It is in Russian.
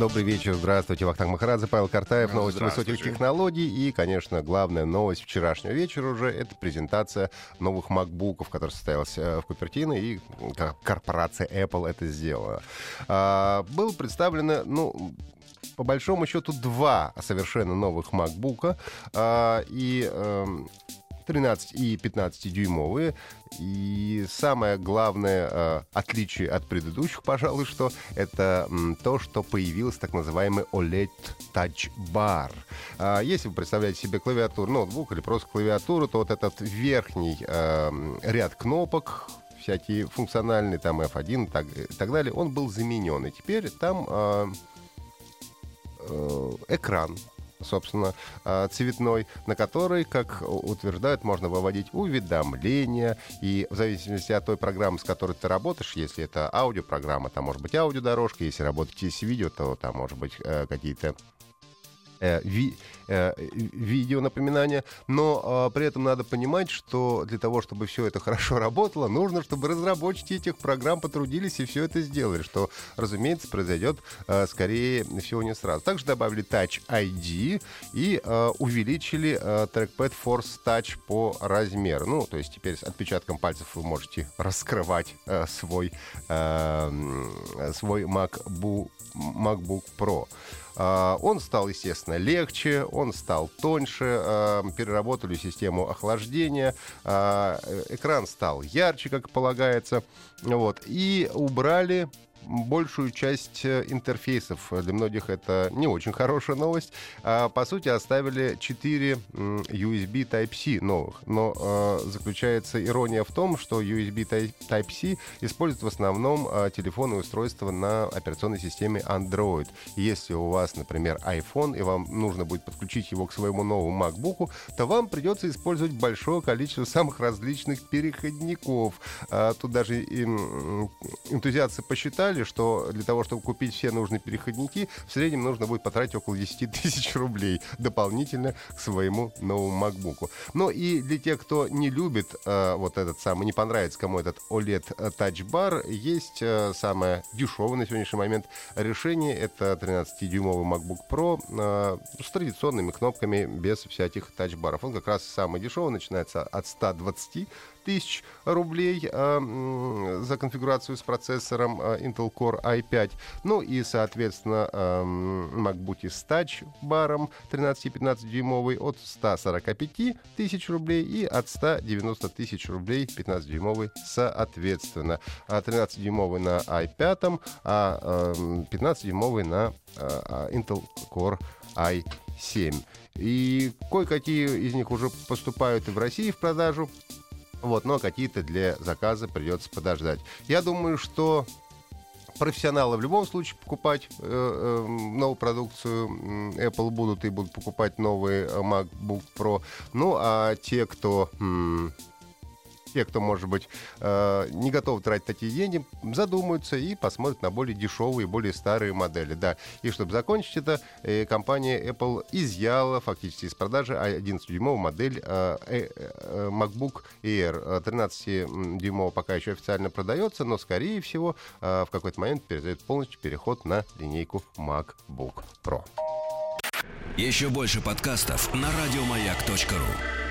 Добрый вечер, здравствуйте. Вахтанг Махарадзе, Павел Картаев, новости высоких технологий. И, конечно, главная новость вчерашнего вечера уже — это презентация новых макбуков, которая состоялась э, в Купертино, и корпорация Apple это сделала. А, было представлено, ну, по большому счету, два совершенно новых макбука. А, и... Э, 13 и 15 дюймовые. И самое главное э, отличие от предыдущих, пожалуй, что это м, то, что появился так называемый OLED Touch Bar. А если вы представляете себе клавиатуру, ноутбук или просто клавиатуру, то вот этот верхний э, ряд кнопок, всякие функциональные, там F1 и так, и так далее, он был заменен. И теперь там э, э, экран собственно, а, цветной, на который, как утверждают, можно выводить уведомления. И в зависимости от той программы, с которой ты работаешь, если это аудиопрограмма, там может быть аудиодорожка, если работаете с видео, то там может быть э, какие-то э, ви, э, видео напоминания, но э, при этом надо понимать, что для того, чтобы все это хорошо работало, нужно, чтобы разработчики этих программ потрудились и все это сделали, что, разумеется, произойдет э, скорее всего не сразу. Также добавили Touch ID и э, увеличили э, трекпад Force Touch по размеру. Ну, то есть теперь с отпечатком пальцев вы можете раскрывать э, свой, э, свой MacBook, MacBook Pro. А, он стал, естественно, легче, он стал тоньше, а, переработали систему охлаждения, а, экран стал ярче, как полагается, вот, и убрали большую часть э, интерфейсов. Для многих это не очень хорошая новость. А, по сути, оставили 4 USB Type-C новых. Но а, заключается ирония в том, что USB Type-C используют в основном а, телефоны и устройства на операционной системе Android. Если у вас, например, iPhone, и вам нужно будет подключить его к своему новому MacBook, то вам придется использовать большое количество самых различных переходников. А, тут даже энтузиасты посчитали, посчитали, что для того, чтобы купить все нужные переходники, в среднем нужно будет потратить около 10 тысяч рублей дополнительно к своему новому MacBook. Ну и для тех, кто не любит э, вот этот самый, не понравится кому этот OLED Touch Bar, есть э, самое дешевое на сегодняшний момент решение. Это 13-дюймовый MacBook Pro э, с традиционными кнопками без всяких тачбаров. Он как раз самый дешевый, начинается от 120 тысяч рублей э, за конфигурацию с процессором э, Intel Core i5. Ну и, соответственно, э, MacBook с Touch баром 13-15-дюймовый от 145 тысяч рублей и от 190 тысяч рублей 15-дюймовый соответственно. А 13-дюймовый на i5, а 15-дюймовый на Intel Core i7. И кое-какие из них уже поступают и в России в продажу. Вот, но какие-то для заказа придется подождать. Я думаю, что профессионалы в любом случае покупать э, э, новую продукцию Apple будут и будут покупать новый э, MacBook Pro. Ну, а те, кто... М- те, кто, может быть, э, не готов тратить такие деньги, задумаются и посмотрят на более дешевые, более старые модели. Да. И чтобы закончить это, э, компания Apple изъяла фактически из продажи 11-дюймовую модель э, MacBook Air. 13-дюймовая пока еще официально продается, но, скорее всего, в какой-то момент произойдет полностью переход на линейку MacBook Pro. Еще больше подкастов на радиомаяк.ру